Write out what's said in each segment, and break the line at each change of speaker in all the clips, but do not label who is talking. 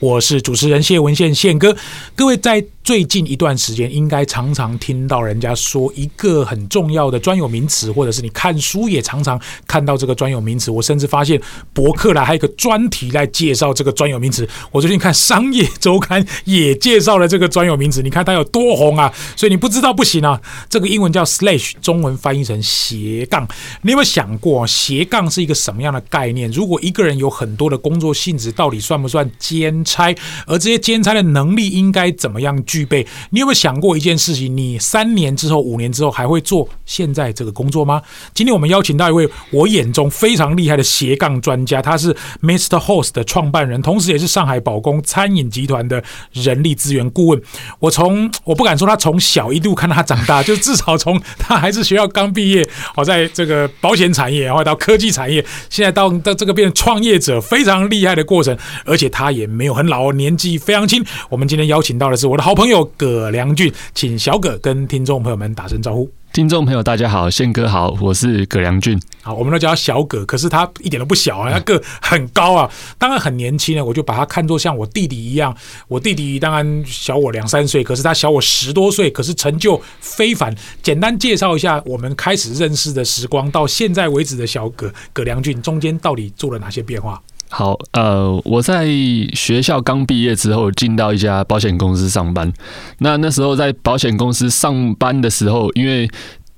我是主持人谢文宪宪哥，各位在最近一段时间应该常常听到人家说一个很重要的专有名词，或者是你看书也常常看到这个专有名词。我甚至发现博客来还有一个专题来介绍这个专有名词。我最近看商业周刊也介绍了这个专有名词，你看它有多红啊！所以你不知道不行啊。这个英文叫 slash，中文翻译成斜杠。你有没有想过斜杠是一个什么样的概念？如果一个人有很多的工作性质，到底算不算兼？差，而这些兼差的能力应该怎么样具备？你有没有想过一件事情？你三年之后、五年之后还会做现在这个工作吗？今天我们邀请到一位我眼中非常厉害的斜杠专家，他是 Mr. Host 的创办人，同时也是上海宝工餐饮集团的人力资源顾问。我从我不敢说他从小一路看他长大，就至少从他还是学校刚毕业，好在这个保险产业，然后到科技产业，现在到到这个变创业者，非常厉害的过程，而且他也没有。很老，年纪非常轻。我们今天邀请到的是我的好朋友葛良俊，请小葛跟听众朋友们打声招呼。
听众朋友，大家好，宪哥好，我是葛良俊。
好，我们都叫他小葛，可是他一点都不小啊，他个很高啊，当然很年轻呢。我就把他看作像我弟弟一样。我弟弟当然小我两三岁，可是他小我十多岁，可是成就非凡。简单介绍一下，我们开始认识的时光到现在为止的小葛葛良俊，中间到底做了哪些变化？
好，呃，我在学校刚毕业之后进到一家保险公司上班。那那时候在保险公司上班的时候，因为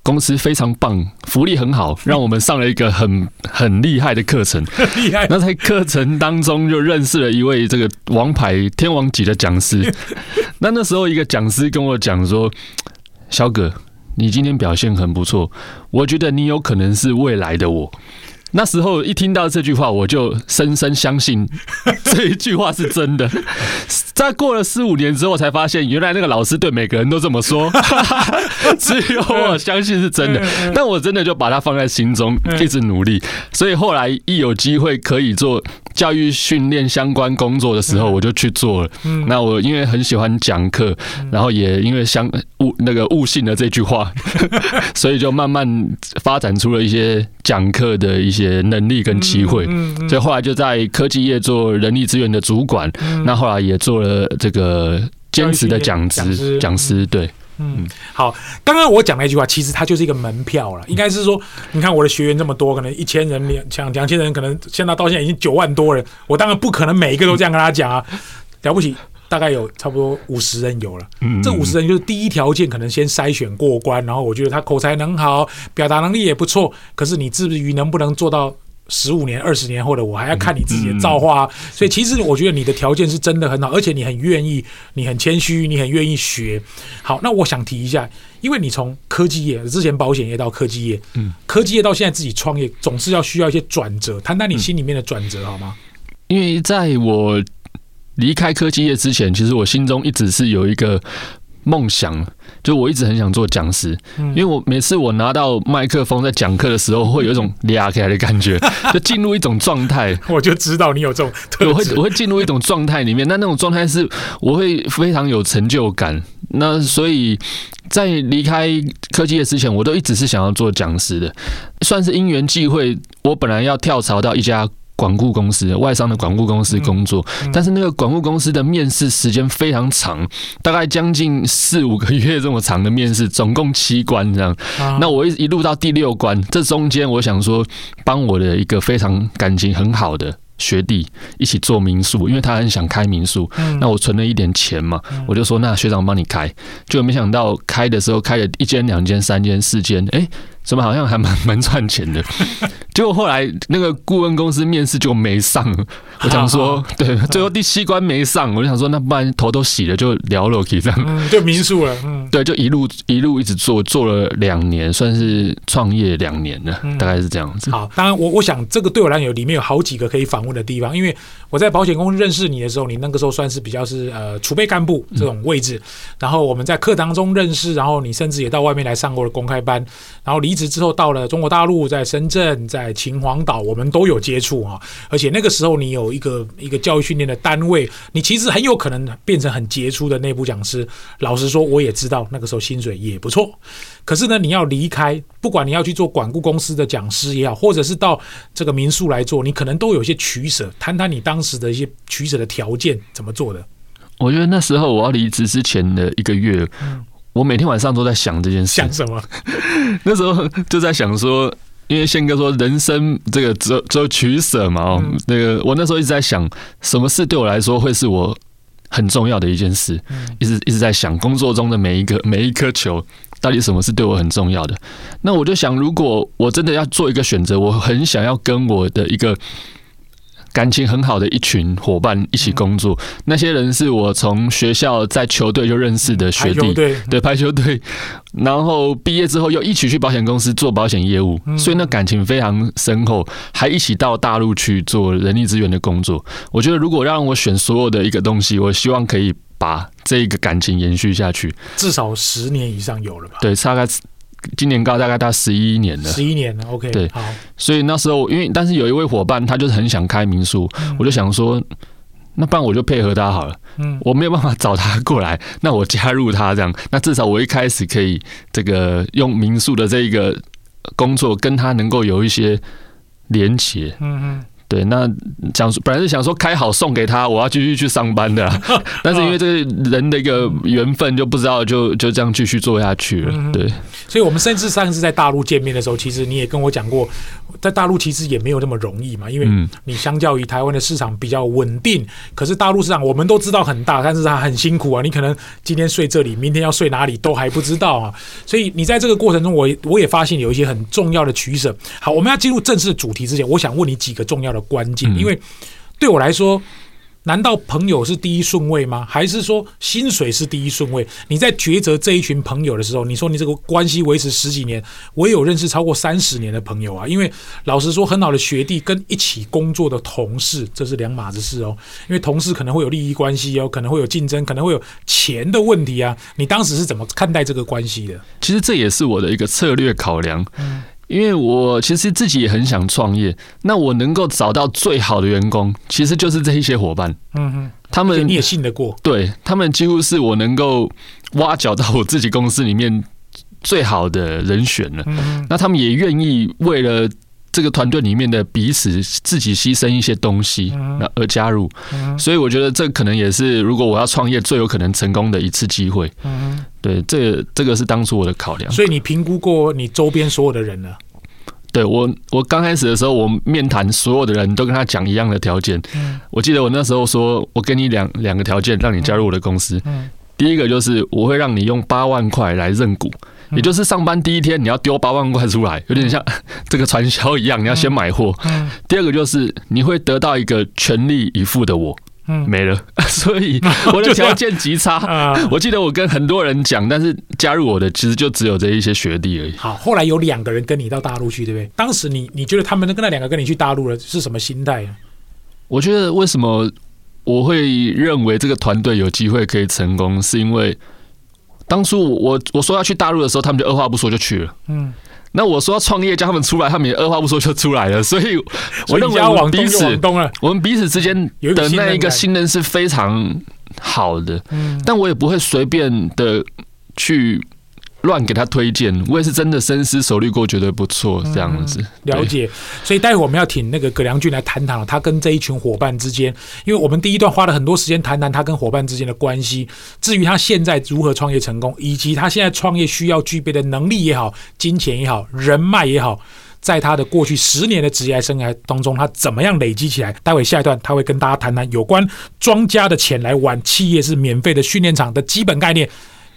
公司非常棒，福利很好，让我们上了一个很 很厉害的课程。厉害！那在课程当中就认识了一位这个王牌天王级的讲师。那那时候一个讲师跟我讲说：“小葛，你今天表现很不错，我觉得你有可能是未来的我。”那时候一听到这句话，我就深深相信这一句话是真的。在过了四五年之后，才发现原来那个老师对每个人都这么说，只有我相信是真的。但我真的就把它放在心中，一直努力。所以后来一有机会可以做教育训练相关工作的时候，我就去做了。那我因为很喜欢讲课，然后也因为相误那个误信了这句话，所以就慢慢发展出了一些讲课的一些。能力跟机会，所以后来就在科技业做人力资源的主管，那后来也做了这个兼职的讲师，讲师。对，
嗯，好，刚刚我讲那句话，其实它就是一个门票了，应该是说，你看我的学员这么多，可能一千人两两两千人，可能现在到现在已经九万多人，我当然不可能每一个都这样跟他讲啊，了不起。大概有差不多五十人有了，这五十人就是第一条件，可能先筛选过关，然后我觉得他口才能好，表达能力也不错。可是你至于能不能做到十五年、二十年后的我，还要看你自己的造化。所以其实我觉得你的条件是真的很好，而且你很愿意，你很谦虚，你很愿意学。好，那我想提一下，因为你从科技业之前保险业到科技业，嗯，科技业到现在自己创业，总是要需要一些转折。谈谈你心里面的转折好吗？
因为在我。离开科技业之前，其实我心中一直是有一个梦想，就我一直很想做讲师，因为我每次我拿到麦克风在讲课的时候，会有一种俩起来的感觉，就进入一种状态。
我就知道你有这种
我会我会进入一种状态里面，那那种状态是我会非常有成就感。那所以在离开科技业之前，我都一直是想要做讲师的，算是因缘际会，我本来要跳槽到一家。管顾公司，外商的管顾公司工作，但是那个管顾公司的面试时间非常长，大概将近四五个月这么长的面试，总共七关这样。那我一一路到第六关，这中间我想说，帮我的一个非常感情很好的学弟一起做民宿，因为他很想开民宿。那我存了一点钱嘛，我就说那学长帮你开，就没想到开的时候开了一间、两间、三间、四间，哎。怎么好像还蛮蛮赚钱的？结果后来那个顾问公司面试就没上。我想说，对，最后第七关没上，我就想说，那不然头都洗了就聊了，可以这样，
就民宿了。
嗯对，就一路一路一直做，做了两年，算是创业两年了，大概是这样子。
好，当然我我想这个对我来讲，里面有好几个可以访问的地方，因为我在保险公司认识你的时候，你那个时候算是比较是呃储备干部这种位置，然后我们在课堂中认识，然后你甚至也到外面来上过了公开班，然后离。离职之后到了中国大陆，在深圳，在秦皇岛，我们都有接触啊。而且那个时候你有一个一个教育训练的单位，你其实很有可能变成很杰出的内部讲师。老实说，我也知道那个时候薪水也不错。可是呢，你要离开，不管你要去做管顾公司的讲师也好，或者是到这个民宿来做，你可能都有一些取舍。谈谈你当时的一些取舍的条件怎么做的？
我觉得那时候我要离职之前的一个月，嗯、我每天晚上都在想这件事。
想什么？
那时候就在想说，因为宪哥说人生这个只有只有取舍嘛。哦、嗯，那个我那时候一直在想，什么事对我来说会是我很重要的一件事？嗯、一直一直在想工作中的每一个每一颗球。到底什么是对我很重要的？那我就想，如果我真的要做一个选择，我很想要跟我的一个感情很好的一群伙伴一起工作。那些人是我从学校在球队就认识的学弟，对排球队，然后毕业之后又一起去保险公司做保险业务，所以那感情非常深厚，还一起到大陆去做人力资源的工作。我觉得，如果让我选所有的一个东西，我希望可以。把这个感情延续下去，
至少十年以上有了吧？
对，大概今年高大概到十一年了。
十一年了，OK。
对，
好。
所以那时候，因为但是有一位伙伴，他就是很想开民宿，嗯、我就想说，那不然我就配合他好了。嗯，我没有办法找他过来，那我加入他这样，那至少我一开始可以这个用民宿的这一个工作跟他能够有一些连结。嗯嗯。对，那想本来是想说开好送给他，我要继续去上班的，但是因为这个人的一个缘分，就不知道就就这样继续做下去了。对，
所以我们甚至上次在大陆见面的时候，其实你也跟我讲过，在大陆其实也没有那么容易嘛，因为你相较于台湾的市场比较稳定，可是大陆市场我们都知道很大，但是它很辛苦啊，你可能今天睡这里，明天要睡哪里都还不知道啊，所以你在这个过程中，我我也发现有一些很重要的取舍。好，我们要进入正式主题之前，我想问你几个重要的。关键，因为对我来说，难道朋友是第一顺位吗？还是说薪水是第一顺位？你在抉择这一群朋友的时候，你说你这个关系维持十几年，我也有认识超过三十年的朋友啊。因为老实说，很好的学弟跟一起工作的同事，这是两码子事哦。因为同事可能会有利益关系哦，可能会有竞争，可能会有钱的问题啊。你当时是怎么看待这个关系的？
其实这也是我的一个策略考量。嗯。因为我其实自己也很想创业，那我能够找到最好的员工，其实就是这一些伙伴。嗯哼，他们
你也信得过？
对，他们几乎是我能够挖角到我自己公司里面最好的人选了。嗯哼，那他们也愿意为了。这个团队里面的彼此自己牺牲一些东西，那而加入，所以我觉得这可能也是如果我要创业最有可能成功的一次机会。对，这个这个是当初我的考量。
所以你评估过你周边所有的人了？
对，我，我刚开始的时候，我面谈所有的人都跟他讲一样的条件。我记得我那时候说，我给你两两个条件，让你加入我的公司。第一个就是我会让你用八万块来认股。也就是上班第一天，你要丢八万块出来，有点像 这个传销一样，你要先买货。第二个就是你会得到一个全力以赴的我，嗯没了。所以 我的条件极差。我记得我跟很多人讲，但是加入我的其实就只有这一些学弟而已。
好，后来有两个人跟你到大陆去，对不对？当时你你觉得他们跟那两个跟你去大陆了是什么心态？
我觉得为什么我会认为这个团队有机会可以成功，是因为。当初我我说要去大陆的时候，他们就二话不说就去了。嗯，那我说要创业叫他们出来，他们也二话不说就出来了。所以我认为我们彼此，我们彼此之间的那一个信任是非常好的。嗯，但我也不会随便的去。乱给他推荐，我也是真的深思熟虑过，觉得不错这样子。
了解，所以待会我们要请那个葛良俊来谈谈他跟这一群伙伴之间，因为我们第一段花了很多时间谈谈他跟伙伴之间的关系。至于他现在如何创业成功，以及他现在创业需要具备的能力也好、金钱也好、人脉也好，在他的过去十年的职业生涯当中，他怎么样累积起来？待会下一段他会跟大家谈谈有关庄家的钱来玩企业是免费的训练场的基本概念。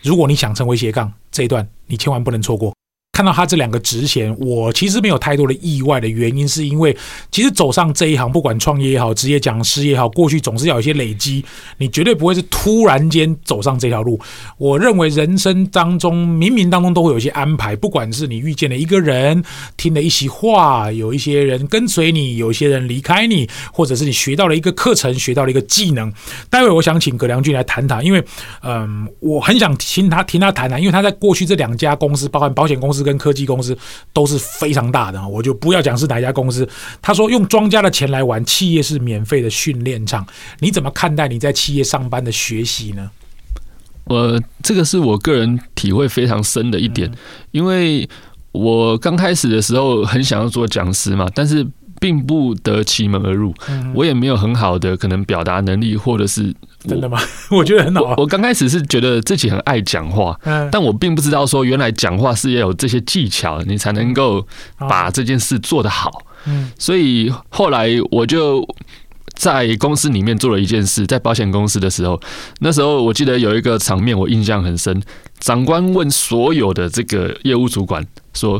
如果你想成为斜杠，这一段你千万不能错过。看到他这两个职衔，我其实没有太多的意外的原因，是因为其实走上这一行，不管创业也好，职业讲师也好，过去总是要有一些累积，你绝对不会是突然间走上这条路。我认为人生当中冥冥当中都会有一些安排，不管是你遇见了一个人，听了一席话，有一些人跟随你，有一些人离开你，或者是你学到了一个课程，学到了一个技能。待会我想请葛良俊来谈谈，因为嗯，我很想听他听他谈谈，因为他在过去这两家公司，包含保险公司。跟科技公司都是非常大的，我就不要讲是哪一家公司。他说用庄家的钱来玩，企业是免费的训练场，你怎么看待你在企业上班的学习呢？
呃，这个是我个人体会非常深的一点，因为我刚开始的时候很想要做讲师嘛，但是并不得其门而入，我也没有很好的可能表达能力，或者是
真的吗？我觉得很好啊。
我刚开始是觉得自己很爱讲话，但我并不知道说原来讲话是要有这些技巧，你才能够把这件事做得好。所以后来我就。在公司里面做了一件事，在保险公司的时候，那时候我记得有一个场面，我印象很深。长官问所有的这个业务主管说：“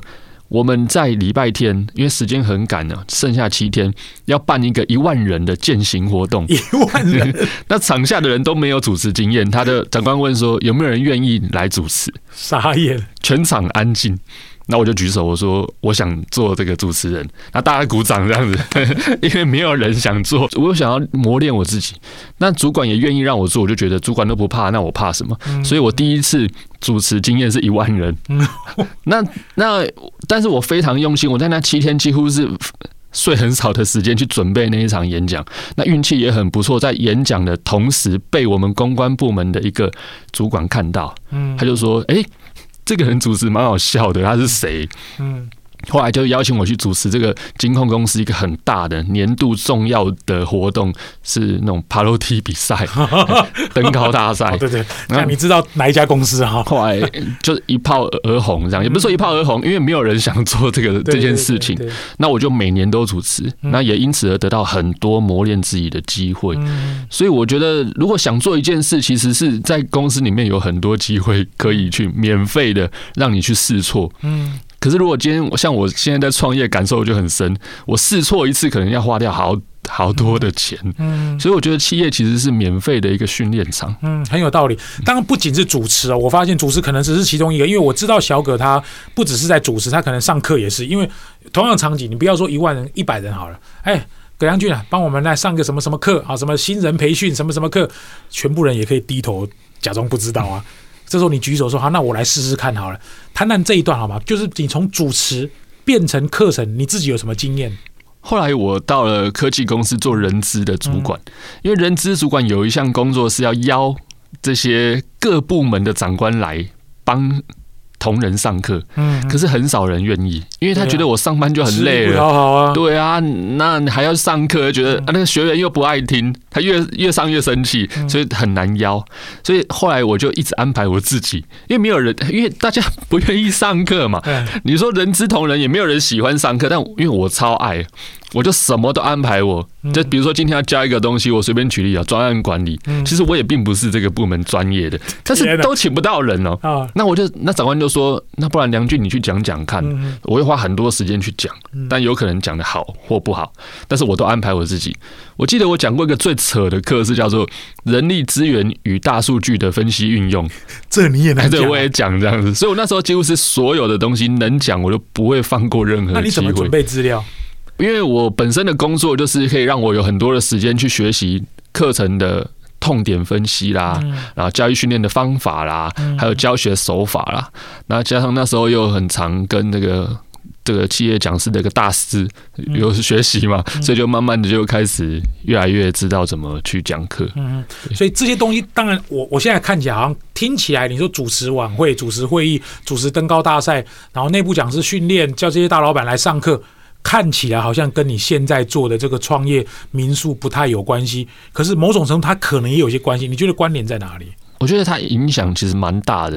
我们在礼拜天，因为时间很赶呢，剩下七天，要办一个一万人的践行活动。
一万人，
那场下的人都没有主持经验。他的长官问说：有没有人愿意来主持？
傻眼，
全场安静。”那我就举手，我说我想做这个主持人，那大家鼓掌这样子，因为没有人想做，我想要磨练我自己。那主管也愿意让我做，我就觉得主管都不怕，那我怕什么？所以我第一次主持经验是一万人。那 那，但是我非常用心，我在那七天几乎是睡很少的时间去准备那一场演讲。那运气也很不错，在演讲的同时被我们公关部门的一个主管看到，他就说：“哎。”这个人主持蛮好笑的，他是谁？后来就邀请我去主持这个金控公司一个很大的年度重要的活动，是那种爬楼梯比赛、登高大赛。
哦、对对，那你知道哪一家公司哈？
后来就一炮而红，这样也不是说一炮而红，因为没有人想做这个这件事情。那我就每年都主持，那也因此而得到很多磨练自己的机会。所以我觉得，如果想做一件事，其实是在公司里面有很多机会可以去免费的让你去试错。嗯。可是，如果今天像我现在在创业，感受就很深。我试错一次，可能要花掉好好多的钱。嗯，所以我觉得企业其实是免费的一个训练场。
嗯，很有道理。当然，不仅是主持啊，我发现主持可能只是其中一个，因为我知道小葛他不只是在主持，他可能上课也是。因为同样场景，你不要说一万人、一百人好了，哎，葛良俊啊，帮我们来上个什么什么课啊，什么新人培训，什么什么课，全部人也可以低头假装不知道啊。这时候你举手说好，那我来试试看好了。谈谈这一段好吗？就是你从主持变成课程，你自己有什么经验？
后来我到了科技公司做人资的主管，因为人资主管有一项工作是要邀这些各部门的长官来帮。同仁上课，嗯，可是很少人愿意，因为他觉得我上班就很累了，
好啊，
对啊，那还要上课，觉得啊那个学员又不爱听，他越越上越生气，所以很难邀。所以后来我就一直安排我自己，因为没有人，因为大家不愿意上课嘛。你说人之同仁也没有人喜欢上课，但因为我超爱。我就什么都安排我，就比如说今天要加一个东西，我随便举例啊，专案管理。其实我也并不是这个部门专业的，但是都请不到人哦。那我就那长官就说，那不然梁俊你去讲讲看，我会花很多时间去讲，但有可能讲的好或不好，但是我都安排我自己。我记得我讲过一个最扯的课是叫做人力资源与大数据的分析运用，
这你也能讲，
这我也讲这样子，所以我那时候几乎是所有的东西能讲，我都不会放过任何。那
你怎么准备资料？
因为我本身的工作就是可以让我有很多的时间去学习课程的痛点分析啦，然后教育训练的方法啦，还有教学手法啦。那加上那时候又很常跟那个这个企业讲师的一个大师有学习嘛，所以就慢慢的就开始越来越知道怎么去讲课。嗯，
所以这些东西，当然我我现在看起来好像听起来，你说主持晚会、主持会议、主持登高大赛，然后内部讲师训练，叫这些大老板来上课。看起来好像跟你现在做的这个创业民宿不太有关系，可是某种程度它可能也有些关系。你觉得关联在哪里？
我觉得它影响其实蛮大的，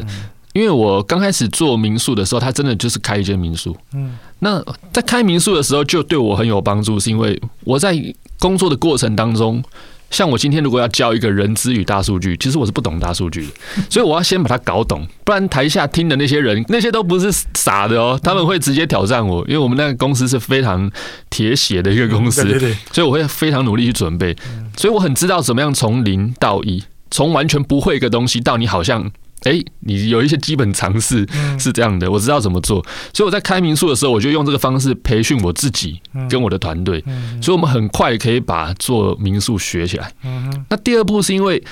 因为我刚开始做民宿的时候，它真的就是开一间民宿。嗯，那在开民宿的时候就对我很有帮助，是因为我在工作的过程当中。像我今天如果要教一个人资与大数据，其实我是不懂大数据的，所以我要先把它搞懂，不然台下听的那些人，那些都不是傻的哦，他们会直接挑战我，因为我们那个公司是非常铁血的一个公司，对对对，所以我会非常努力去准备，所以我很知道怎么样从零到一，从完全不会一个东西到你好像。哎，你有一些基本常识是这样的，我知道怎么做，所以我在开民宿的时候，我就用这个方式培训我自己跟我的团队，所以我们很快可以把做民宿学起来。那第二步是因为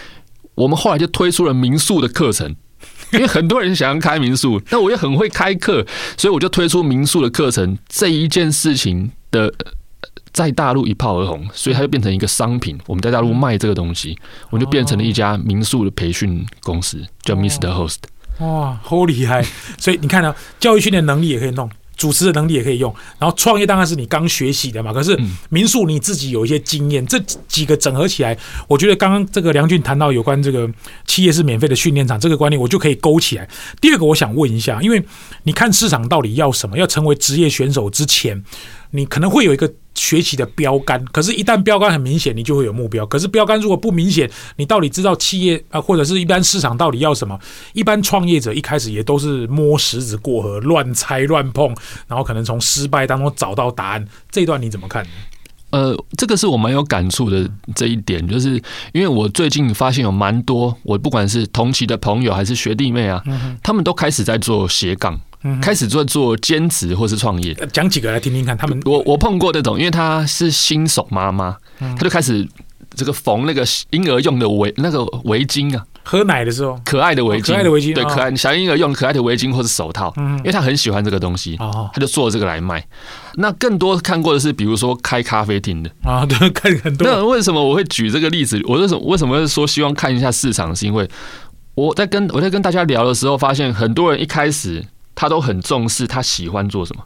我们后来就推出了民宿的课程，因为很多人想要开民宿，那我也很会开课，所以我就推出民宿的课程。这一件事情的在大陆一炮而红，所以它就变成一个商品。我们在大陆卖这个东西，我们就变成了一家民宿的培训公司，叫 Mr. Host。
哇，好厉害！所以你看呢，教育训练能力也可以弄。主持的能力也可以用，然后创业当然是你刚学习的嘛。可是民宿你自己有一些经验，这几个整合起来，我觉得刚刚这个梁俊谈到有关这个企业是免费的训练场这个观念，我就可以勾起来。第二个，我想问一下，因为你看市场到底要什么？要成为职业选手之前，你可能会有一个。学习的标杆，可是，一旦标杆很明显，你就会有目标。可是，标杆如果不明显，你到底知道企业啊，或者是一般市场到底要什么？一般创业者一开始也都是摸石子过河，乱猜乱碰，然后可能从失败当中找到答案。这一段你怎么看？
呃，这个是我蛮有感触的这一点，就是因为我最近发现有蛮多，我不管是同期的朋友还是学弟妹啊，他们都开始在做斜杠。开始做做兼职或是创业，
讲几个来听听看。他们
我我碰过那种，因为她是新手妈妈，她就开始这个缝那个婴儿用的围那个围巾啊，
喝奶的时候
可爱的围巾，可爱的围巾，对，可爱小婴儿用可爱的围巾或是手套，因为他很喜欢这个东西，他就做这个来卖。那更多看过的是，比如说开咖啡厅的
啊，对，看很多。
那为什么我会举这个例子？我为什么为什么说希望看一下市场？是因为我在跟我在跟大家聊的时候，发现很多人一开始。他都很重视他喜欢做什么，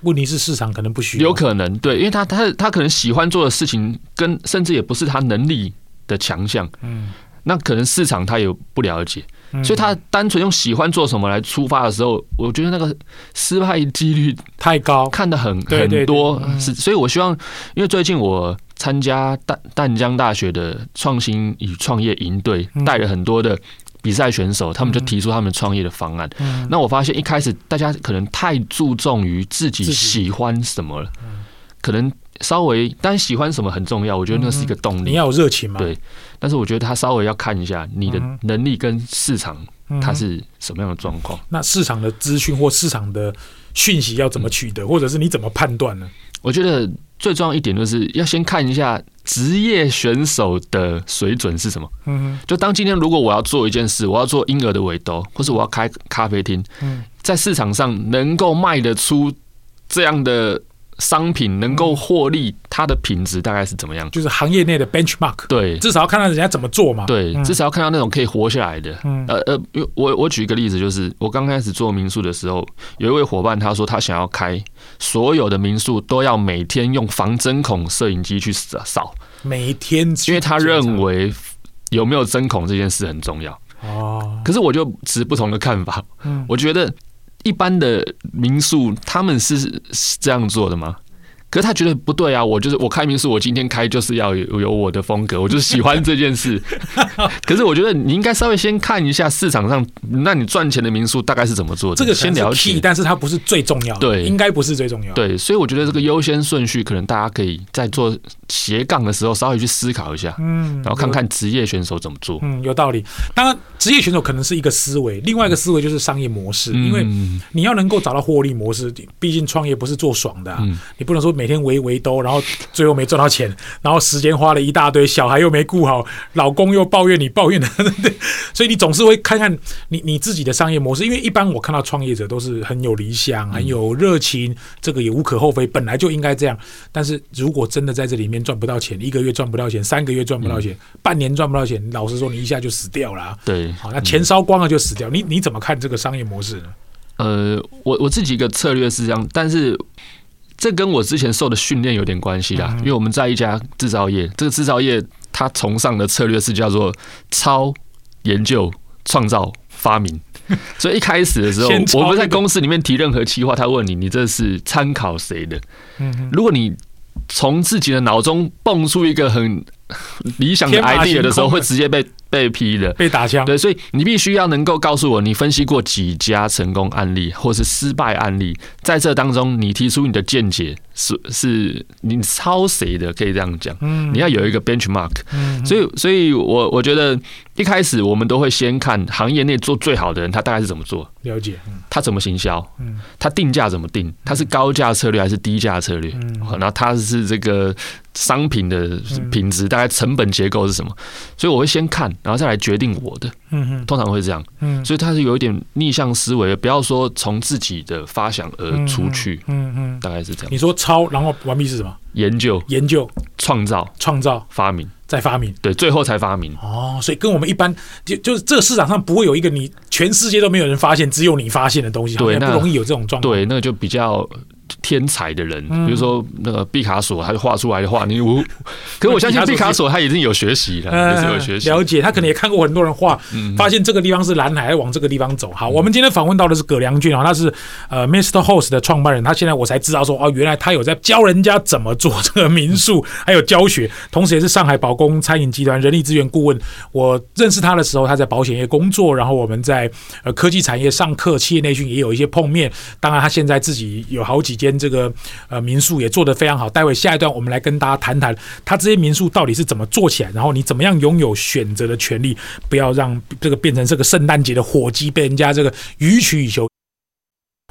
问题是市场可能不需要，
有可能对，因为他他他可能喜欢做的事情跟甚至也不是他能力的强项，嗯，那可能市场他也不了解，所以他单纯用喜欢做什么来出发的时候，我觉得那个失败几率
太高，
看得很很多。是，所以我希望，因为最近我参加淡淡江大学的创新与创业营队，带了很多的。比赛选手，他们就提出他们创业的方案。嗯、那我发现一开始大家可能太注重于自己喜欢什么了，嗯、可能稍微，但喜欢什么很重要，我觉得那是一个动力。
你要有热情嘛？
对。但是我觉得他稍微要看一下你的能力跟市场，它是什么样的状况。
那市场的资讯或市场的讯息要怎么取得，或者是你怎么判断呢？
我觉得最重要一点就是要先看一下职业选手的水准是什么。嗯，就当今天如果我要做一件事，我要做婴儿的围兜，或是我要开咖啡厅，在市场上能够卖得出这样的。商品能够获利，它的品质大概是怎么样？
就是行业内的 benchmark。
对，
至少要看到人家怎么做嘛。
对，至少要看到那种可以活下来的。嗯，呃呃，我我举一个例子，就是我刚开始做民宿的时候，有一位伙伴他说他想要开所有的民宿都要每天用防针孔摄影机去扫扫，
每天，
因为他认为有没有针孔这件事很重要。哦，可是我就持不同的看法。嗯，我觉得。一般的民宿他们是是这样做的吗？可是他觉得不对啊！我就是我开民宿，我今天开就是要有有我的风格，我就是喜欢这件事。可是我觉得你应该稍微先看一下市场上，那你赚钱的民宿大概是怎么做的？
这个先了解，但是它不是最重要的，
对，
应该不是最重要的。
对，所以我觉得这个优先顺序，可能大家可以在做斜杠的时候稍微去思考一下，嗯，然后看看职业选手怎么做。
嗯，有道理。当然，职业选手可能是一个思维，另外一个思维就是商业模式，因为你要能够找到获利模式，毕竟创业不是做爽的，你不能说每天围围兜。然后最后没赚到钱，然后时间花了一大堆，小孩又没顾好，老公又抱怨你抱怨的，对，所以你总是会看看你你自己的商业模式，因为一般我看到创业者都是很有理想、很有热情，这个也无可厚非，本来就应该这样。但是如果真的在这里面赚不到钱，一个月赚不到钱，三个月赚不到钱，半年赚不到钱，老实说，你一下就死掉了啊。
对，
好，那钱烧光了就死掉。你你怎么看这个商业模式呢？
呃，我我自己一个策略是这样，但是。这跟我之前受的训练有点关系啦，因为我们在一家制造业，这个制造业它崇尚的策略是叫做超研究、创造、发明。所以一开始的时候，我们在公司里面提任何企划，他问你，你这是参考谁的？如果你从自己的脑中蹦出一个很 理想的 idea 的时候，会直接被。被批的，
被打枪。
对，所以你必须要能够告诉我，你分析过几家成功案例，或是失败案例，在这当中，你提出你的见解是是，你抄谁的？可以这样讲。嗯，你要有一个 benchmark。嗯，所以，所以我我觉得一开始我们都会先看行业内做最好的人，他大概是怎么做，
了解，
他怎么行销，嗯，他定价怎么定，他是高价策略还是低价策略？嗯，然后他是这个。商品的品质，大概成本结构是什么，所以我会先看，然后再来决定我的。嗯嗯，通常会这样。嗯，所以它是有一点逆向思维，不要说从自己的发想而出去。嗯嗯，大概是这样。
你说抄，然后完毕是什么？
研究、
研究、
创造、
创造、
发明，
再发明，
对，最后才发明。
哦，所以跟我们一般就就是这个市场上不会有一个你全世界都没有人发现，只有你发现的东西，对，不容易有这种状况。
对，那个就比较。天才的人，比如说那个毕卡索，他画出来的画，你我，可是我相信毕卡索他已经有学习了，有学习，
了解。他可能也看过很多人画，发现这个地方是蓝海，往这个地方走。好，我们今天访问到的是葛良俊啊，他是呃 Mr. Host 的创办人。他现在我才知道说，哦，原来他有在教人家怎么做这个民宿，还有教学，同时也是上海宝工餐饮集团人力资源顾问。我认识他的时候，他在保险业工作，然后我们在呃科技产业上课，企业内训也有一些碰面。当然，他现在自己有好几间。这个呃民宿也做得非常好，待会下一段我们来跟大家谈谈他这些民宿到底是怎么做起来，然后你怎么样拥有选择的权利，不要让这个变成这个圣诞节的火鸡被人家这个予取予求。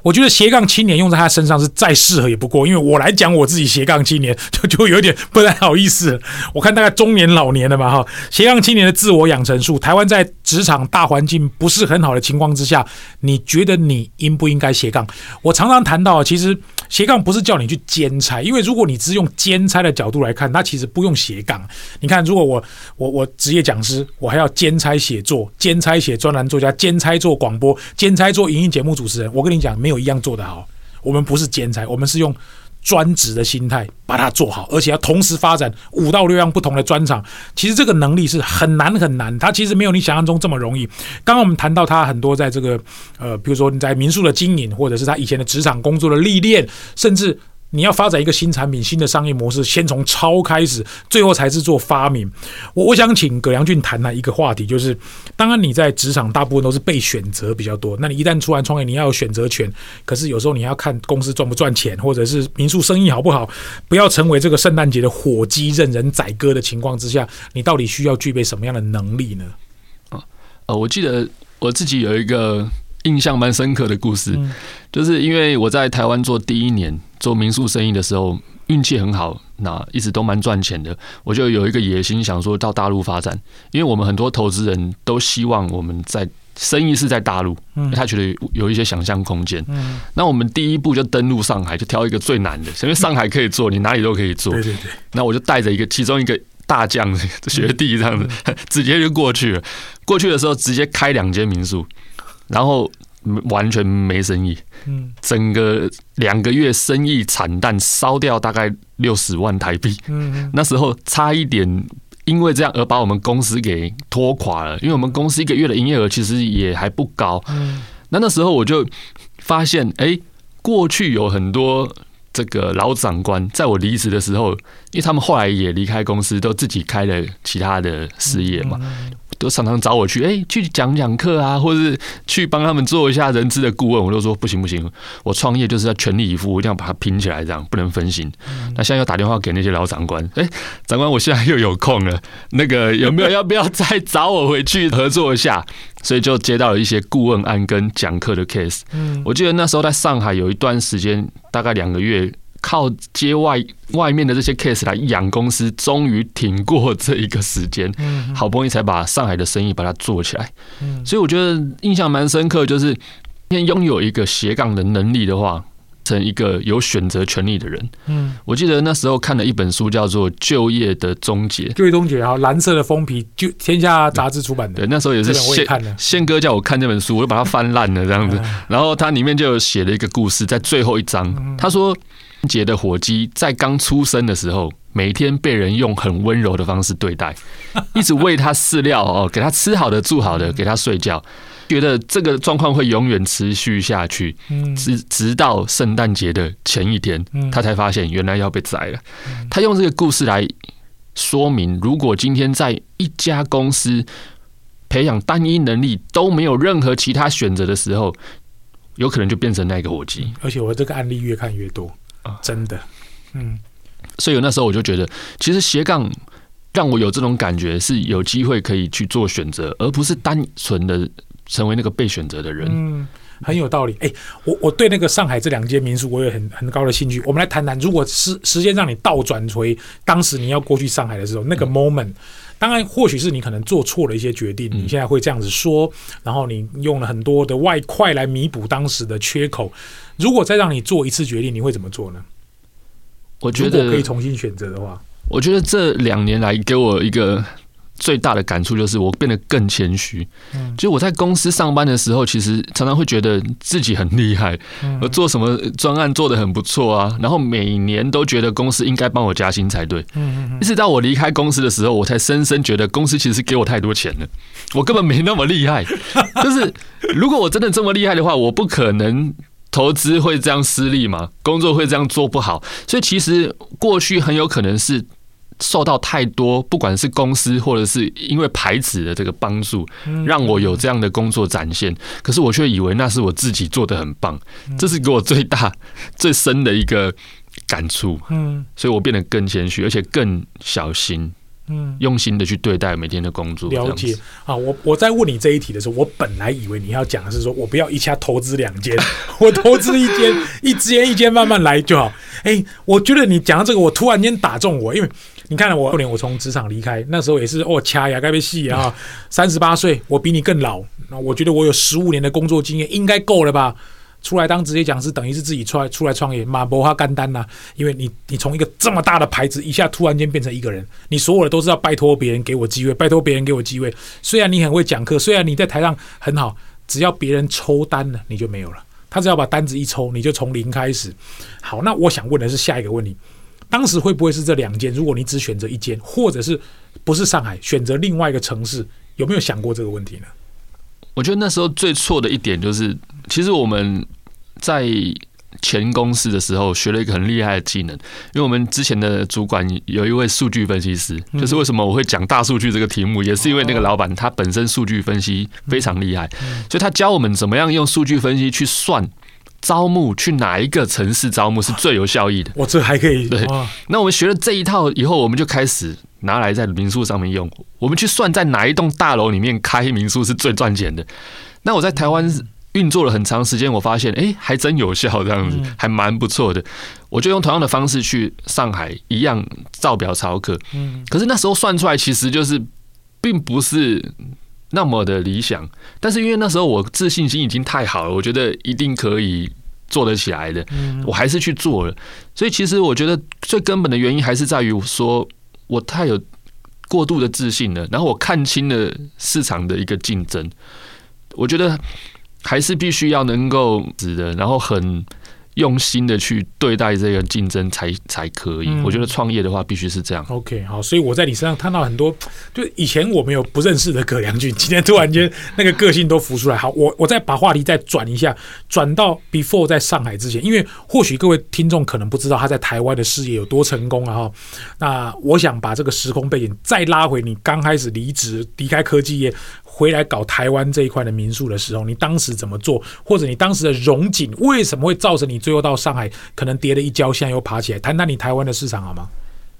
我觉得斜杠青年用在他身上是再适合也不过，因为我来讲我自己斜杠青年就就有点不太好意思。我看大概中年老年了嘛哈，斜杠青年的自我养成术。台湾在职场大环境不是很好的情况之下，你觉得你应不应该斜杠？我常常谈到，其实斜杠不是叫你去兼差，因为如果你只用兼差的角度来看，它其实不用斜杠。你看，如果我我我职业讲师，我还要兼差写作、兼差写专栏作家、兼差做广播、兼差做影音节目主持人，我跟你讲没有。一样做得好，我们不是兼才，我们是用专职的心态把它做好，而且要同时发展五到六样不同的专场。其实这个能力是很难很难，它其实没有你想象中这么容易。刚刚我们谈到他很多在这个呃，比如说你在民宿的经营，或者是他以前的职场工作的历练，甚至。你要发展一个新产品、新的商业模式，先从抄开始，最后才是做发明。我我想请葛良俊谈谈一个话题，就是当然你在职场大部分都是被选择比较多，那你一旦出来创业，你要有选择权。可是有时候你要看公司赚不赚钱，或者是民宿生意好不好，不要成为这个圣诞节的火鸡任人宰割的情况之下，你到底需要具备什么样的能力呢？
啊，呃，我记得我自己有一个。印象蛮深刻的故事，就是因为我在台湾做第一年做民宿生意的时候，运气很好，那一直都蛮赚钱的。我就有一个野心，想说到大陆发展，因为我们很多投资人都希望我们在生意是在大陆，他觉得有一些想象空间。那我们第一步就登陆上海，就挑一个最难的，因为上海可以做，你哪里都可以做。对对对。那我就带着一个其中一个大 将学弟这样子，直接就过去了。过去的时候，直接开两间民宿。然后完全没生意，嗯，整个两个月生意惨淡，烧掉大概六十万台币，嗯，那时候差一点因为这样而把我们公司给拖垮了，因为我们公司一个月的营业额其实也还不高，嗯，那那时候我就发现，哎，过去有很多这个老长官在我离职的时候，因为他们后来也离开公司，都自己开了其他的事业嘛。都常常找我去，哎、欸，去讲讲课啊，或者是去帮他们做一下人资的顾问。我都说不行不行，我创业就是要全力以赴，我一定要把它拼起来，这样不能分心。那现在又打电话给那些老长官，哎、欸，长官，我现在又有空了，那个有没有要不要再找我回去合作一下？所以就接到了一些顾问案跟讲课的 case。嗯我记得那时候在上海有一段时间，大概两个月。靠接外外面的这些 case 来养公司，终于挺过这一个时间，好不容易才把上海的生意把它做起来。所以我觉得印象蛮深刻，就是今天拥有一个斜杠的能力的话，成一个有选择权利的人。嗯，我记得那时候看了一本书，叫做《就业的终结》。就业终结啊，蓝色的封皮，就天下杂志出版的。对，那时候也是宪宪哥叫我看这本书，我就把它翻烂了这样子。然后它里面就有写了一个故事，在最后一章，他说。节的火鸡在刚出生的时候，每天被人用很温柔的方式对待，一直喂它饲料哦，给它吃好的、住好的，给它睡觉，觉得这个状况会永远持续下去，直直到圣诞节的前一天，他才发现原来要被宰了。他用这个故事来说明，如果今天在一家公司培养单一能力都没有任何其他选择的时候，有可能就变成那个火鸡。而且我这个案例越看越多。啊，真的，嗯，所以那时候我就觉得，其实斜杠让我有这种感觉，是有机会可以去做选择，而不是单纯的成为那个被选择的人。嗯，
很有道理。哎，我我对那个上海这两间民宿，我有很很高的兴趣。我们来谈谈，如果时时间让你倒转回当时你要过去上海的时候，那个 moment，当然或许是你可能做错了一些决定，你现在会这样子说，然后你用了很多的外快来弥补当时的缺口。如果再让你做一次决定，你会怎么做呢？
我觉得
可以重新选择的话，
我觉得这两年来给我一个。最大的感触就是我变得更谦虚。嗯，就我在公司上班的时候，其实常常会觉得自己很厉害，我做什么专案做的很不错啊，然后每年都觉得公司应该帮我加薪才对。嗯，一直到我离开公司的时候，我才深深觉得公司其实给我太多钱了，我根本没那么厉害。就是如果我真的这么厉害的话，我不可能投资会这样失利吗，工作会这样做不好。所以其实过去很有可能是。受到太多，不管是公司或者是因为牌子的这个帮助，让我有这样的工作展现。可是我却以为那是我自己做的很棒，这是给我最大、最深的一个感触。嗯，所以我变得更谦虚，而且更小心。嗯，用心的去对待每天的工作。
了解啊，我我在问你这一题的时候，我本来以为你要讲的是说我不要一下投资两间，我投资一间，一间一间慢慢来就好。哎，我觉得你讲到这个，我突然间打中我，因为。你看了我，去年我从职场离开，那时候也是哦，掐牙，该被戏啊，三十八岁，我比你更老，那我觉得我有十五年的工作经验，应该够了吧？出来当职业讲师，等于是自己出来出来创业，马博哈干单呐，因为你你从一个这么大的牌子，一下突然间变成一个人，你所有的都是要拜托别人给我机会，拜托别人给我机会。虽然你很会讲课，虽然你在台上很好，只要别人抽单了，你就没有了。他只要把单子一抽，你就从零开始。好，那我想问的是下一个问题。当时会不会是这两间？如果你只选择一间，或者是不是上海，选择另外一个城市，有没有想过这个问题呢？
我觉得那时候最错的一点就是，其实我们在前公司的时候学了一个很厉害的技能，因为我们之前的主管有一位数据分析师，就是为什么我会讲大数据这个题目，也是因为那个老板他本身数据分析非常厉害，所以他教我们怎么样用数据分析去算。招募去哪一个城市招募是最有效益的？
我这还可以。
对，那我们学了这一套以后，我们就开始拿来在民宿上面用。我们去算在哪一栋大楼里面开民宿是最赚钱的。那我在台湾运作了很长时间，我发现哎、欸，还真有效，这样子还蛮不错的。我就用同样的方式去上海，一样照表操课。嗯，可是那时候算出来其实就是并不是。那么的理想，但是因为那时候我自信心已经太好了，我觉得一定可以做得起来的，我还是去做了。所以其实我觉得最根本的原因还是在于说我太有过度的自信了，然后我看清了市场的一个竞争，我觉得还是必须要能够值得，然后很。用心的去对待这个竞争才才可以。我觉得创业的话必须是这样。
OK，好，所以我在你身上看到很多，就以前我没有不认识的葛良俊，今天突然间那个个性都浮出来。好，我我再把话题再转一下，转到 Before 在上海之前，因为或许各位听众可能不知道他在台湾的事业有多成功啊哈。那我想把这个时空背景再拉回你刚开始离职离开科技业。回来搞台湾这一块的民宿的时候，你当时怎么做？或者你当时的融景为什么会造成你最后到上海可能跌了一跤，现在又爬起来？谈谈你台湾的市场好吗？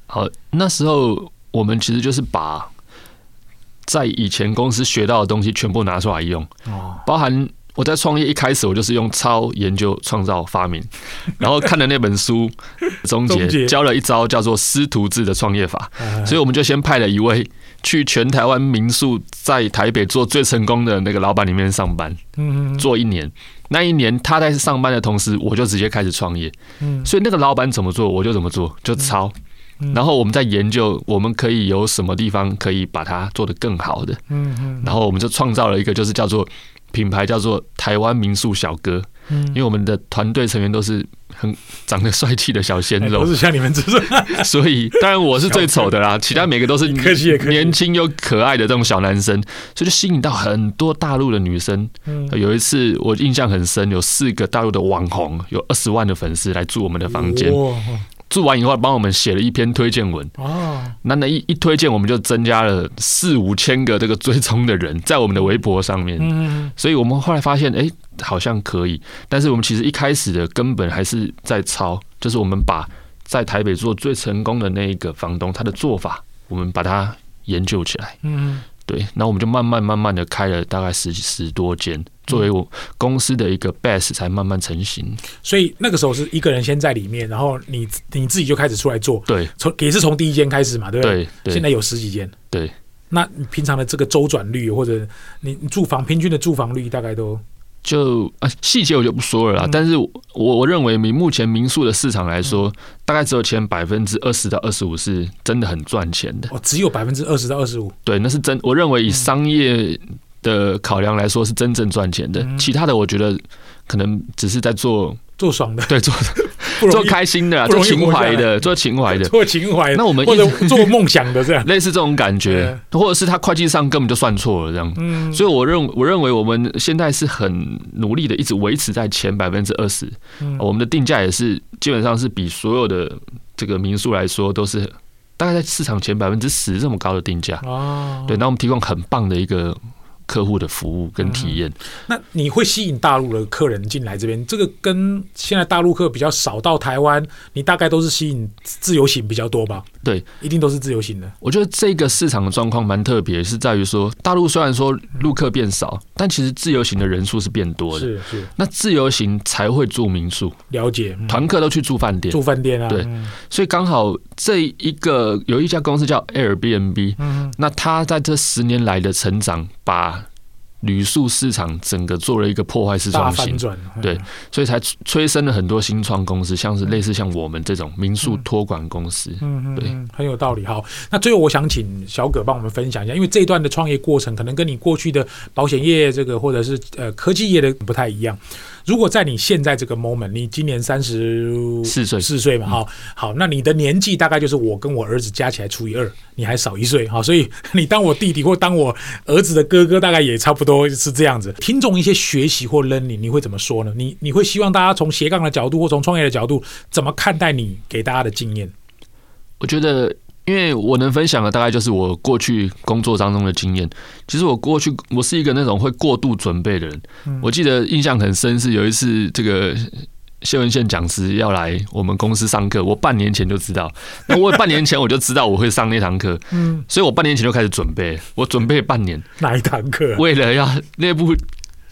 好，那时候我们其实就是把在以前公司学到的东西全部拿出来用，哦，包含我在创业一开始，我就是用抄、研究、创造、发明，然后看了那本书 总结，教了一招叫做师徒制的创业法，所以我们就先派了一位。去全台湾民宿在台北做最成功的那个老板里面上班，嗯，做一年。那一年他在上班的同时，我就直接开始创业，嗯，所以那个老板怎么做，我就怎么做，就抄。然后我们在研究，我们可以有什么地方可以把它做得更好的，嗯嗯。然后我们就创造了一个，就是叫做品牌，叫做台湾民宿小哥。嗯，因为我们的团队成员都是很长得帅气的小鲜肉，
都是像你们这种，
所以当然我是最丑的啦，其他每个都是年轻又可爱的这种小男生，所以就吸引到很多大陆的女生。有一次我印象很深，有四个大陆的网红，有二十万的粉丝来住我们的房间。住完以后，帮我们写了一篇推荐文。哦，那那一一推荐，我们就增加了四五千个这个追踪的人，在我们的微博上面。嗯，所以我们后来发现，哎，好像可以。但是我们其实一开始的根本还是在抄，就是我们把在台北做最成功的那一个房东他的做法，我们把它研究起来。嗯，对。那我们就慢慢慢慢的开了大概十十多间，作为我公司的一个 base 才慢慢成型。
所以那个时候是一个人先在里面，然后你你自己就开始出来做。
对，
从也是从第一间开始嘛，对不对？
对。
现在有十几间。
对。
那你平常的这个周转率，或者你住房平均的住房率，大概都？
就啊，细节我就不说了啦。嗯、但是我我认为，以目前民宿的市场来说，嗯、大概只有前百分之二十到二十五是真的很赚钱的。
哦，只有百分之二十到二十五。
对，那是真。我认为以商业的考量来说，是真正赚钱的。嗯、其他的，我觉得可能只是在做
做爽的，
对，做。做开心的，做情怀的，做情怀的，
做情怀。
那我们
或者做梦想的这样，
类似这种感觉，或者是他会计上根本就算错了这样。嗯，所以我认我认为我们现在是很努力的，一直维持在前百分之二十。我们的定价也是基本上是比所有的这个民宿来说都是大概在市场前百分之十这么高的定价。哦，对，那我们提供很棒的一个。客户的服务跟体验，嗯，那
你会吸引大陆的客人进来这边？这个跟现在大陆客比较少到台湾，你大概都是吸引自由行比较多吧？
对，
一定都是自由行的。
我觉得这个市场的状况蛮特别，是在于说大陆虽然说陆客变少，嗯、但其实自由行的人数是变多的。
是是，那
自由行才会住民宿，
了解。
团、嗯、客都去住饭店，
住饭店啊。
对，嗯、所以刚好这一个有一家公司叫 Airbnb，嗯，那他在这十年来的成长，把旅宿市场整个做了一个破坏式创新，对，所以才催生了很多新创公司，像是类似像我们这种民宿托管公司，嗯，对，
很有道理。好，那最后我想请小葛帮我们分享一下，因为这一段的创业过程可能跟你过去的保险业这个或者是呃科技业的不太一样。如果在你现在这个 moment，你今年三十
四岁，
四岁嘛，好，好，那你的年纪大概就是我跟我儿子加起来除以二，你还少一岁，好，所以 你当我弟弟或当我儿子的哥哥，大概也差不多是这样子。听众一些学习或 learning，你会怎么说呢？你你会希望大家从斜杠的角度或从创业的角度，怎么看待你给大家的经验？
我觉得。因为我能分享的大概就是我过去工作当中的经验。其实我过去我是一个那种会过度准备的人。我记得印象很深是有一次这个谢文宪讲师要来我们公司上课，我半年前就知道。那我半年前我就知道我会上那堂课，所以我半年前就开始准备。我准备半年，
哪一堂课？
为了要那部。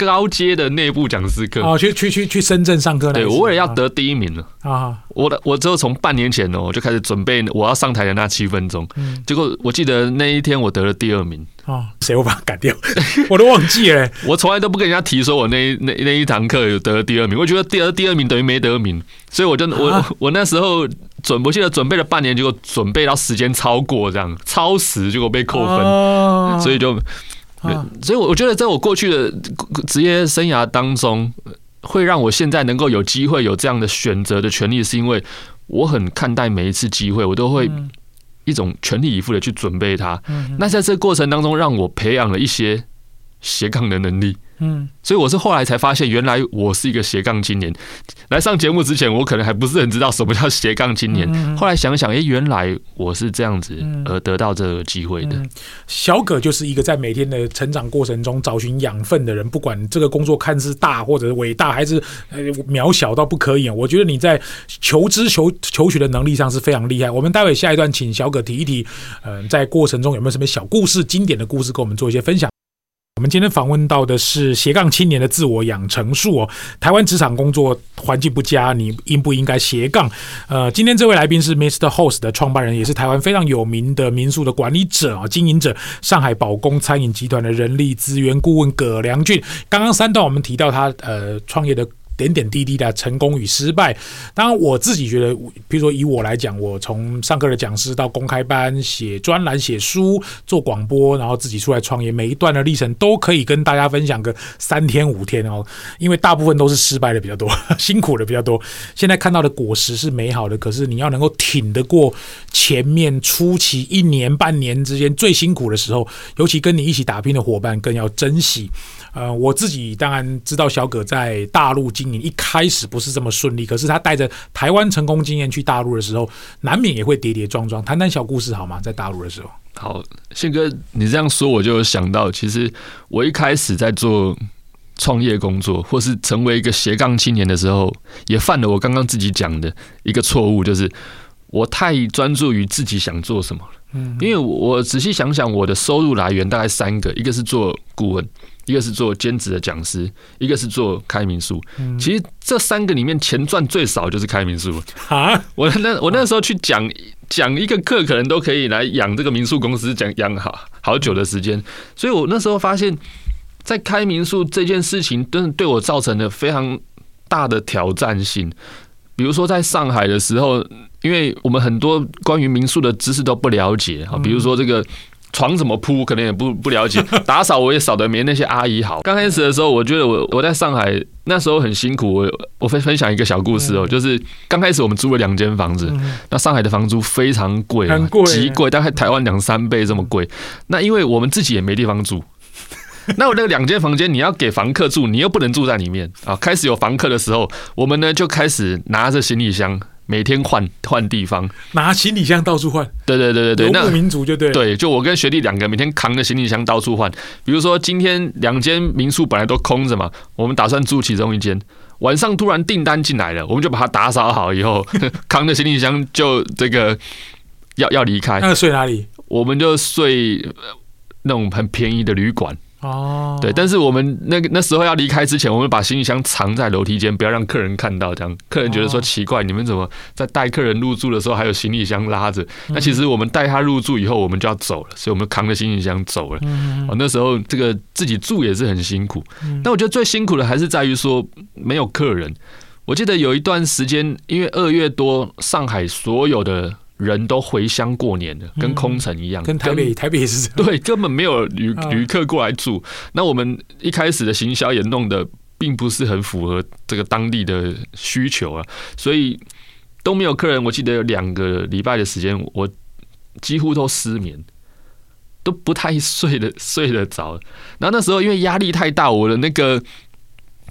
高阶的内部讲师课
哦，去去去去深圳上课。
对，我为了要得第一名了啊！我的我之后从半年前哦，我就开始准备我要上台的那七分钟。结果我记得那一天我得了第二名
啊！谁会把它改掉？我都忘记了。
我从来都不跟人家提说我那那那一堂课有得了第二名，我觉得第二第二名等于没得名，所以我就我我那时候准，我记得准备了半年，结果准备到时间超过这样超时，结果被扣分，所以就。所以我觉得，在我过去的职业生涯当中，会让我现在能够有机会有这样的选择的权利，是因为我很看待每一次机会，我都会一种全力以赴的去准备它。那在这个过程当中，让我培养了一些斜杠的能力。嗯，所以我是后来才发现，原来我是一个斜杠青年。来上节目之前，我可能还不是很知道什么叫斜杠青年。后来想想，哎，原来我是这样子而得到这个机会的。
小葛就是一个在每天的成长过程中找寻养分的人。不管这个工作看似大或者是伟大，还是呃渺小到不可以，我觉得你在求知求求学的能力上是非常厉害。我们待会下一段，请小葛提一提，嗯，在过程中有没有什么小故事、经典的故事，跟我们做一些分享。我们今天访问到的是斜杠青年的自我养成术哦。台湾职场工作环境不佳，你应不应该斜杠？呃，今天这位来宾是 Mr. Host 的创办人，也是台湾非常有名的民宿的管理者啊、经营者，上海宝工餐饮集团的人力资源顾问葛良俊。刚刚三段我们提到他呃创业的。点点滴滴的成功与失败，当然我自己觉得，比如说以我来讲，我从上课的讲师到公开班、写专栏、写书、做广播，然后自己出来创业，每一段的历程都可以跟大家分享个三天五天哦。因为大部分都是失败的比较多，辛苦的比较多。现在看到的果实是美好的，可是你要能够挺得过前面初期一年半年之间最辛苦的时候，尤其跟你一起打拼的伙伴更要珍惜。呃，我自己当然知道小葛在大陆经营一开始不是这么顺利，可是他带着台湾成功经验去大陆的时候，难免也会跌跌撞撞。谈谈小故事好吗？在大陆的时候，
好，宪哥，你这样说我就有想到，其实我一开始在做创业工作，或是成为一个斜杠青年的时候，也犯了我刚刚自己讲的一个错误，就是我太专注于自己想做什么了。嗯，因为我仔细想想，我的收入来源大概三个，一个是做顾问，一个是做兼职的讲师，一个是做开民宿。其实这三个里面，钱赚最少就是开民宿啊！我那我那时候去讲讲一个课，可能都可以来养这个民宿公司，讲养好好久的时间。所以我那时候发现，在开民宿这件事情，真的对我造成了非常大的挑战性。比如说，在上海的时候，因为我们很多关于民宿的知识都不了解啊，比如说这个床怎么铺，可能也不不了解，打扫我也扫得没那些阿姨好。刚开始的时候，我觉得我我在上海那时候很辛苦。我我分分享一个小故事哦，就是刚开始我们租了两间房子，那上海的房租非常贵，极贵，大概台湾两三倍这么贵。那因为我们自己也没地方住。那我那个两间房间，你要给房客住，你又不能住在里面啊。开始有房客的时候，我们呢就开始拿着行李箱，每天换换地方，
拿行李箱到处换。
对对对对对，
游牧民族就对。
对，就我跟学弟两个每天扛着行李箱到处换。比如说今天两间民宿本来都空着嘛，我们打算住其中一间。晚上突然订单进来了，我们就把它打扫好以后，扛着行李箱就这个要要离开。
那睡哪里？
我们就睡那种很便宜的旅馆。
哦，
对，但是我们那个那时候要离开之前，我们把行李箱藏在楼梯间，不要让客人看到。这样客人觉得说奇怪，你们怎么在带客人入住的时候还有行李箱拉着？那其实我们带他入住以后，我们就要走了，所以我们扛着行李箱走了。哦，那时候这个自己住也是很辛苦。但我觉得最辛苦的还是在于说没有客人。我记得有一段时间，因为二月多，上海所有的。人都回乡过年了，跟空城一样。
跟台北，台北也是这样。
对，根本没有旅旅客过来住。那我们一开始的行销也弄得并不是很符合这个当地的需求啊，所以都没有客人。我记得有两个礼拜的时间，我几乎都失眠，都不太睡得睡得着。然后那时候因为压力太大，我的那个。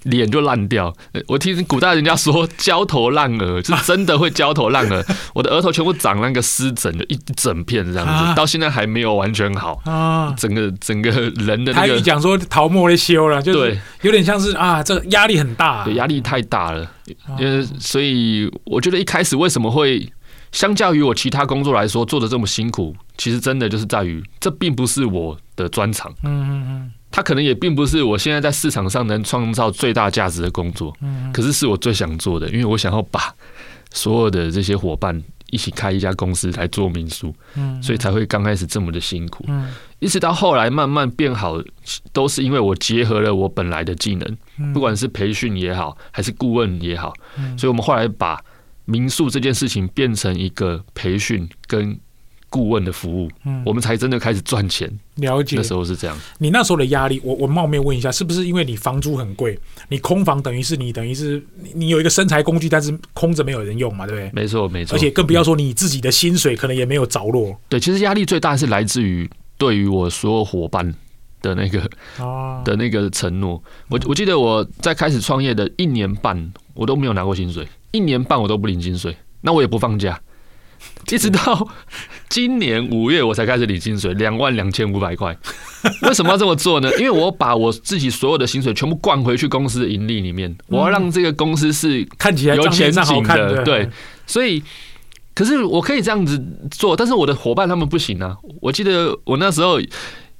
脸就烂掉，我听古代人家说焦头烂额，是真的会焦头烂额。我的额头全部长那个湿疹，就一整片这样子，到现在还没有完全好。啊，整个整个人的那个，
他讲说桃木的修了，就是有点像是啊，这个压力很大，
压力太大了。因为所以我觉得一开始为什么会相较于我其他工作来说做的这么辛苦，其实真的就是在于这并不是我的专长。嗯嗯嗯。他可能也并不是我现在在市场上能创造最大价值的工作，可是是我最想做的，因为我想要把所有的这些伙伴一起开一家公司来做民宿，所以才会刚开始这么的辛苦，一直到后来慢慢变好，都是因为我结合了我本来的技能，不管是培训也好，还是顾问也好，所以我们后来把民宿这件事情变成一个培训跟。顾问的服务，嗯，我们才真的开始赚钱。
了解，
那时候是这样。
你那时候的压力，我我冒昧问一下，是不是因为你房租很贵？你空房等于是你等于是你有一个生财工具，但是空着没有人用嘛，对不对？
没错，没错。
而且更不要说你自己的薪水可能也没有着落。
对，其实压力最大是来自于对于我所有伙伴的那个啊的那个承诺。我我记得我在开始创业的一年半，我都没有拿过薪水，一年半我都不领薪水，那我也不放假。一直到今年五月，我才开始领薪水，两万两千五百块。为什么要这么做呢？因为我把我自己所有的薪水全部灌回去公司的盈利里面，我要让这个公司是看起来有前景的。对，所以，可是我可以这样子做，但是我的伙伴他们不行啊。我记得我那时候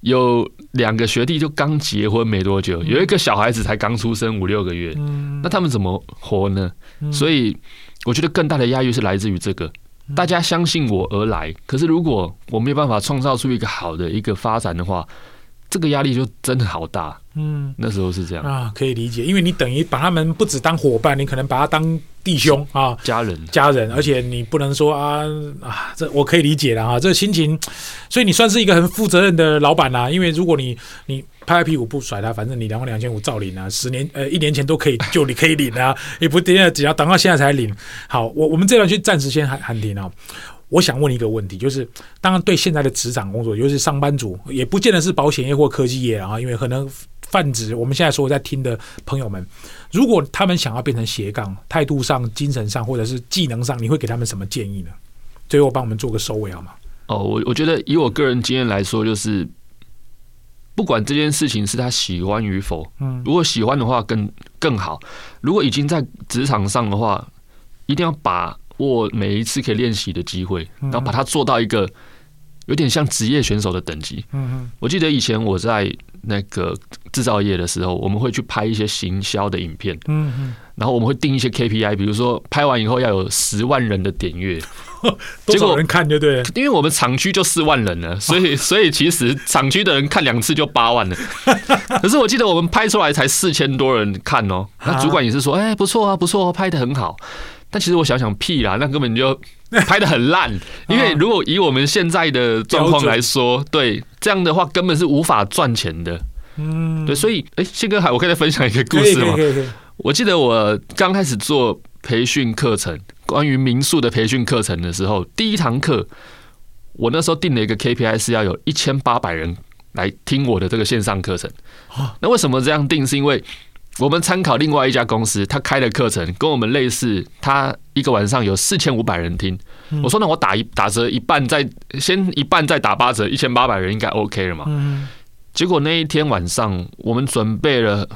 有两个学弟就刚结婚没多久，有一个小孩子才刚出生五六个月，那他们怎么活呢？所以，我觉得更大的压力是来自于这个。大家相信我而来，可是如果我没有办法创造出一个好的一个发展的话，这个压力就真的好大。嗯，那时候是这样
啊，可以理解，因为你等于把他们不止当伙伴，你可能把他当弟兄啊，
家人，
家人，而且你不能说啊啊，这我可以理解了啊，这个心情，所以你算是一个很负责任的老板啦。因为如果你你拍拍屁股不甩他，反正你两万两千五照领啊，十年呃一年前都可以就你可以领啊，也不等下只要等到现在才领。好，我我们这段就暂时先喊喊停啊。我想问一个问题，就是当然对现在的职场工作，尤其是上班族，也不见得是保险业或科技业啊，因为可能泛指我们现在所有在听的朋友们，如果他们想要变成斜杠，态度上、精神上或者是技能上，你会给他们什么建议呢？最后帮我们做个收尾好吗？
哦，我我觉得以我个人经验来说，就是不管这件事情是他喜欢与否，嗯，如果喜欢的话更更好；如果已经在职场上的话，一定要把。握每一次可以练习的机会，然后把它做到一个有点像职业选手的等级。
嗯嗯，
我记得以前我在那个制造业的时候，我们会去拍一些行销的影片。
嗯嗯，
然后我们会定一些 KPI，比如说拍完以后要有十万人的点阅。
结果人看就对了，
因为我们厂区就四万人了，所以 所以其实厂区的人看两次就八万了。可是我记得我们拍出来才四千多人看哦，那主管也是说，哎，不错啊，不错啊，拍的很好。但其实我想想，屁啦，那根本就拍的很烂。因为如果以我们现在的状况来说，对这样的话根本是无法赚钱的。嗯，对，所以哎，宪哥还我可以再分享一个故事吗？我记得我刚开始做培训课程，关于民宿的培训课程的时候，第一堂课，我那时候定了一个 KPI 是要有一千八百人来听我的这个线上课程。那为什么这样定？是因为我们参考另外一家公司，他开的课程跟我们类似，他一个晚上有四千五百人听。我说那我打一打折一半，再先一半再打八折，一千八百人应该 OK 了嘛？结果那一天晚上，我们准备了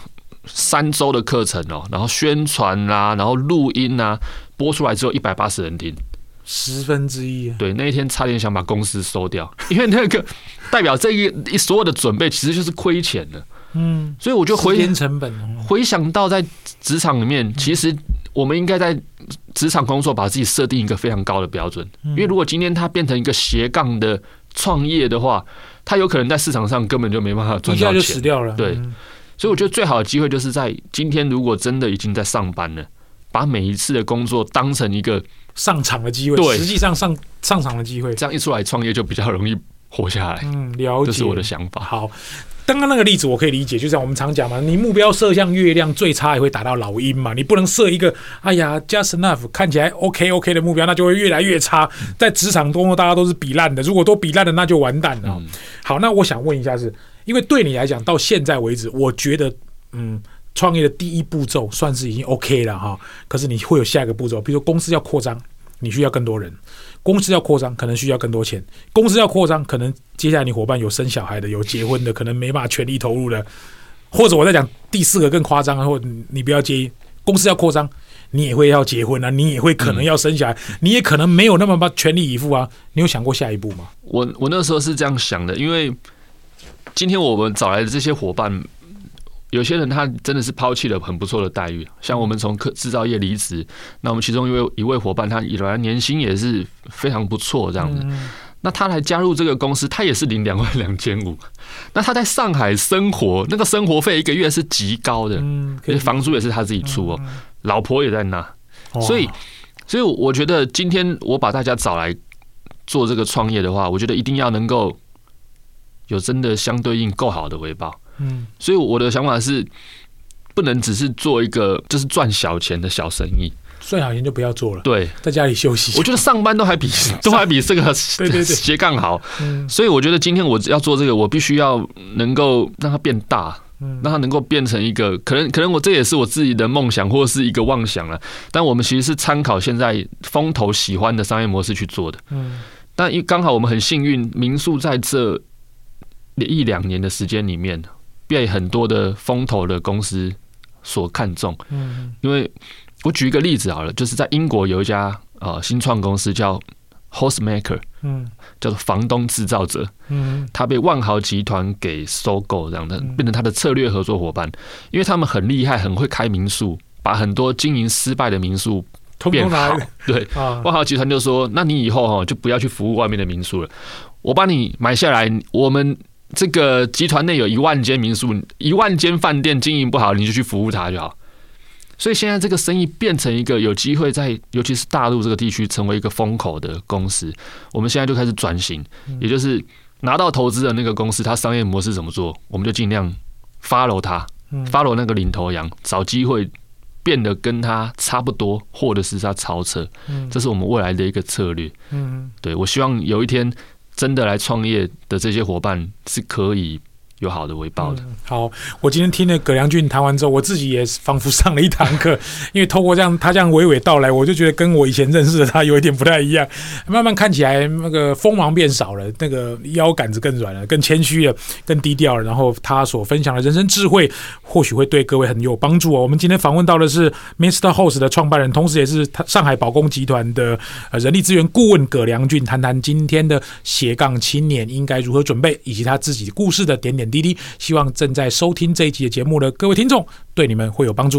三周的课程哦，然后宣传啊，然后录音啊，播出来只有一百八十人听，
十分之一。
对，那一天差点想把公司收掉，因为那个代表这一所有的准备其实就是亏钱的。嗯，所以我就回
成本
回想到在职场里面，其实我们应该在职场工作，把自己设定一个非常高的标准。因为如果今天它变成一个斜杠的创业的话，它有可能在市场上根本就没办法赚到
钱，就死掉了。
对，所以我觉得最好的机会就是在今天，如果真的已经在上班了，把每一次的工作当成一个
上场的机会，对，实际上上上场的机会，
这样一出来创业就比较容易活下来。
嗯，了解，
这是我的想法。
好。刚刚那个例子我可以理解，就像我们常讲嘛，你目标设向月亮，最差也会达到老鹰嘛。你不能设一个，哎呀，just enough 看起来 OK OK 的目标，那就会越来越差。在职场中，大家都是比烂的，如果都比烂的，那就完蛋了。好，那我想问一下是，是因为对你来讲，到现在为止，我觉得，嗯，创业的第一步骤算是已经 OK 了哈。可是你会有下一个步骤，比如说公司要扩张，你需要更多人。公司要扩张，可能需要更多钱；公司要扩张，可能接下来你伙伴有生小孩的，有结婚的，可能没办法全力投入的。或者我在讲第四个更夸张，或你不要介意，公司要扩张，你也会要结婚啊，你也会可能要生小孩，你也可能没有那么把全力以赴啊。你有想过下一步吗？
我我那时候是这样想的，因为今天我们找来的这些伙伴。有些人他真的是抛弃了很不错的待遇，像我们从科制造业离职，那我们其中一位一位伙伴，他以来年薪也是非常不错这样子。那他来加入这个公司，他也是领两万两千五。那他在上海生活，那个生活费一个月是极高的，而且房租也是他自己出哦，老婆也在那，所以，所以我觉得今天我把大家找来做这个创业的话，我觉得一定要能够有真的相对应够好的回报。嗯，所以我的想法是，不能只是做一个就是赚小钱的小生意，
赚小钱就不要做了。
对，
在家里休息。
我觉得上班都还比 都还比这个对对对斜杠好。嗯，所以我觉得今天我要做这个，我必须要能够让它变大，让它能够变成一个可能可能我这也是我自己的梦想或者是一个妄想了。但我们其实是参考现在风投喜欢的商业模式去做的。嗯，但因刚好我们很幸运，民宿在这一两年的时间里面。被很多的风投的公司所看中，嗯，因为我举一个例子好了，就是在英国有一家呃新创公司叫 Hostmaker，嗯，叫做房东制造者，嗯，他被万豪集团给收购，这样的变成他的策略合作伙伴，因为他们很厉害，很会开民宿，把很多经营失败的民宿变好，对，万豪集团就说，那你以后哈就不要去服务外面的民宿了，我把你买下来，我们。这个集团内有一万间民宿，一万间饭店经营不好，你就去服务它就好。所以现在这个生意变成一个有机会在，尤其是大陆这个地区成为一个风口的公司。我们现在就开始转型，也就是拿到投资的那个公司，它商业模式怎么做，我们就尽量 follow 它，follow 那个领头羊，找机会变得跟它差不多，或者是它超车。这是我们未来的一个策略。嗯，对，我希望有一天。真的来创业的这些伙伴是可以有好的回报的。
嗯。好，我今天听了葛良俊谈完之后，我自己也仿佛上了一堂课，因为透过这样他这样娓娓道来，我就觉得跟我以前认识的他有一点不太一样。慢慢看起来，那个锋芒变少了，那个腰杆子更软了，更谦虚了，更低调了。然后他所分享的人生智慧，或许会对各位很有帮助哦。我们今天访问到的是 Mr. Horse 的创办人，同时也是他上海宝工集团的呃人力资源顾问葛良俊，谈谈今天的斜杠青年应该如何准备，以及他自己故事的点点点滴滴。希望正在收听这一集的节目的各位听众，对你们会有帮助。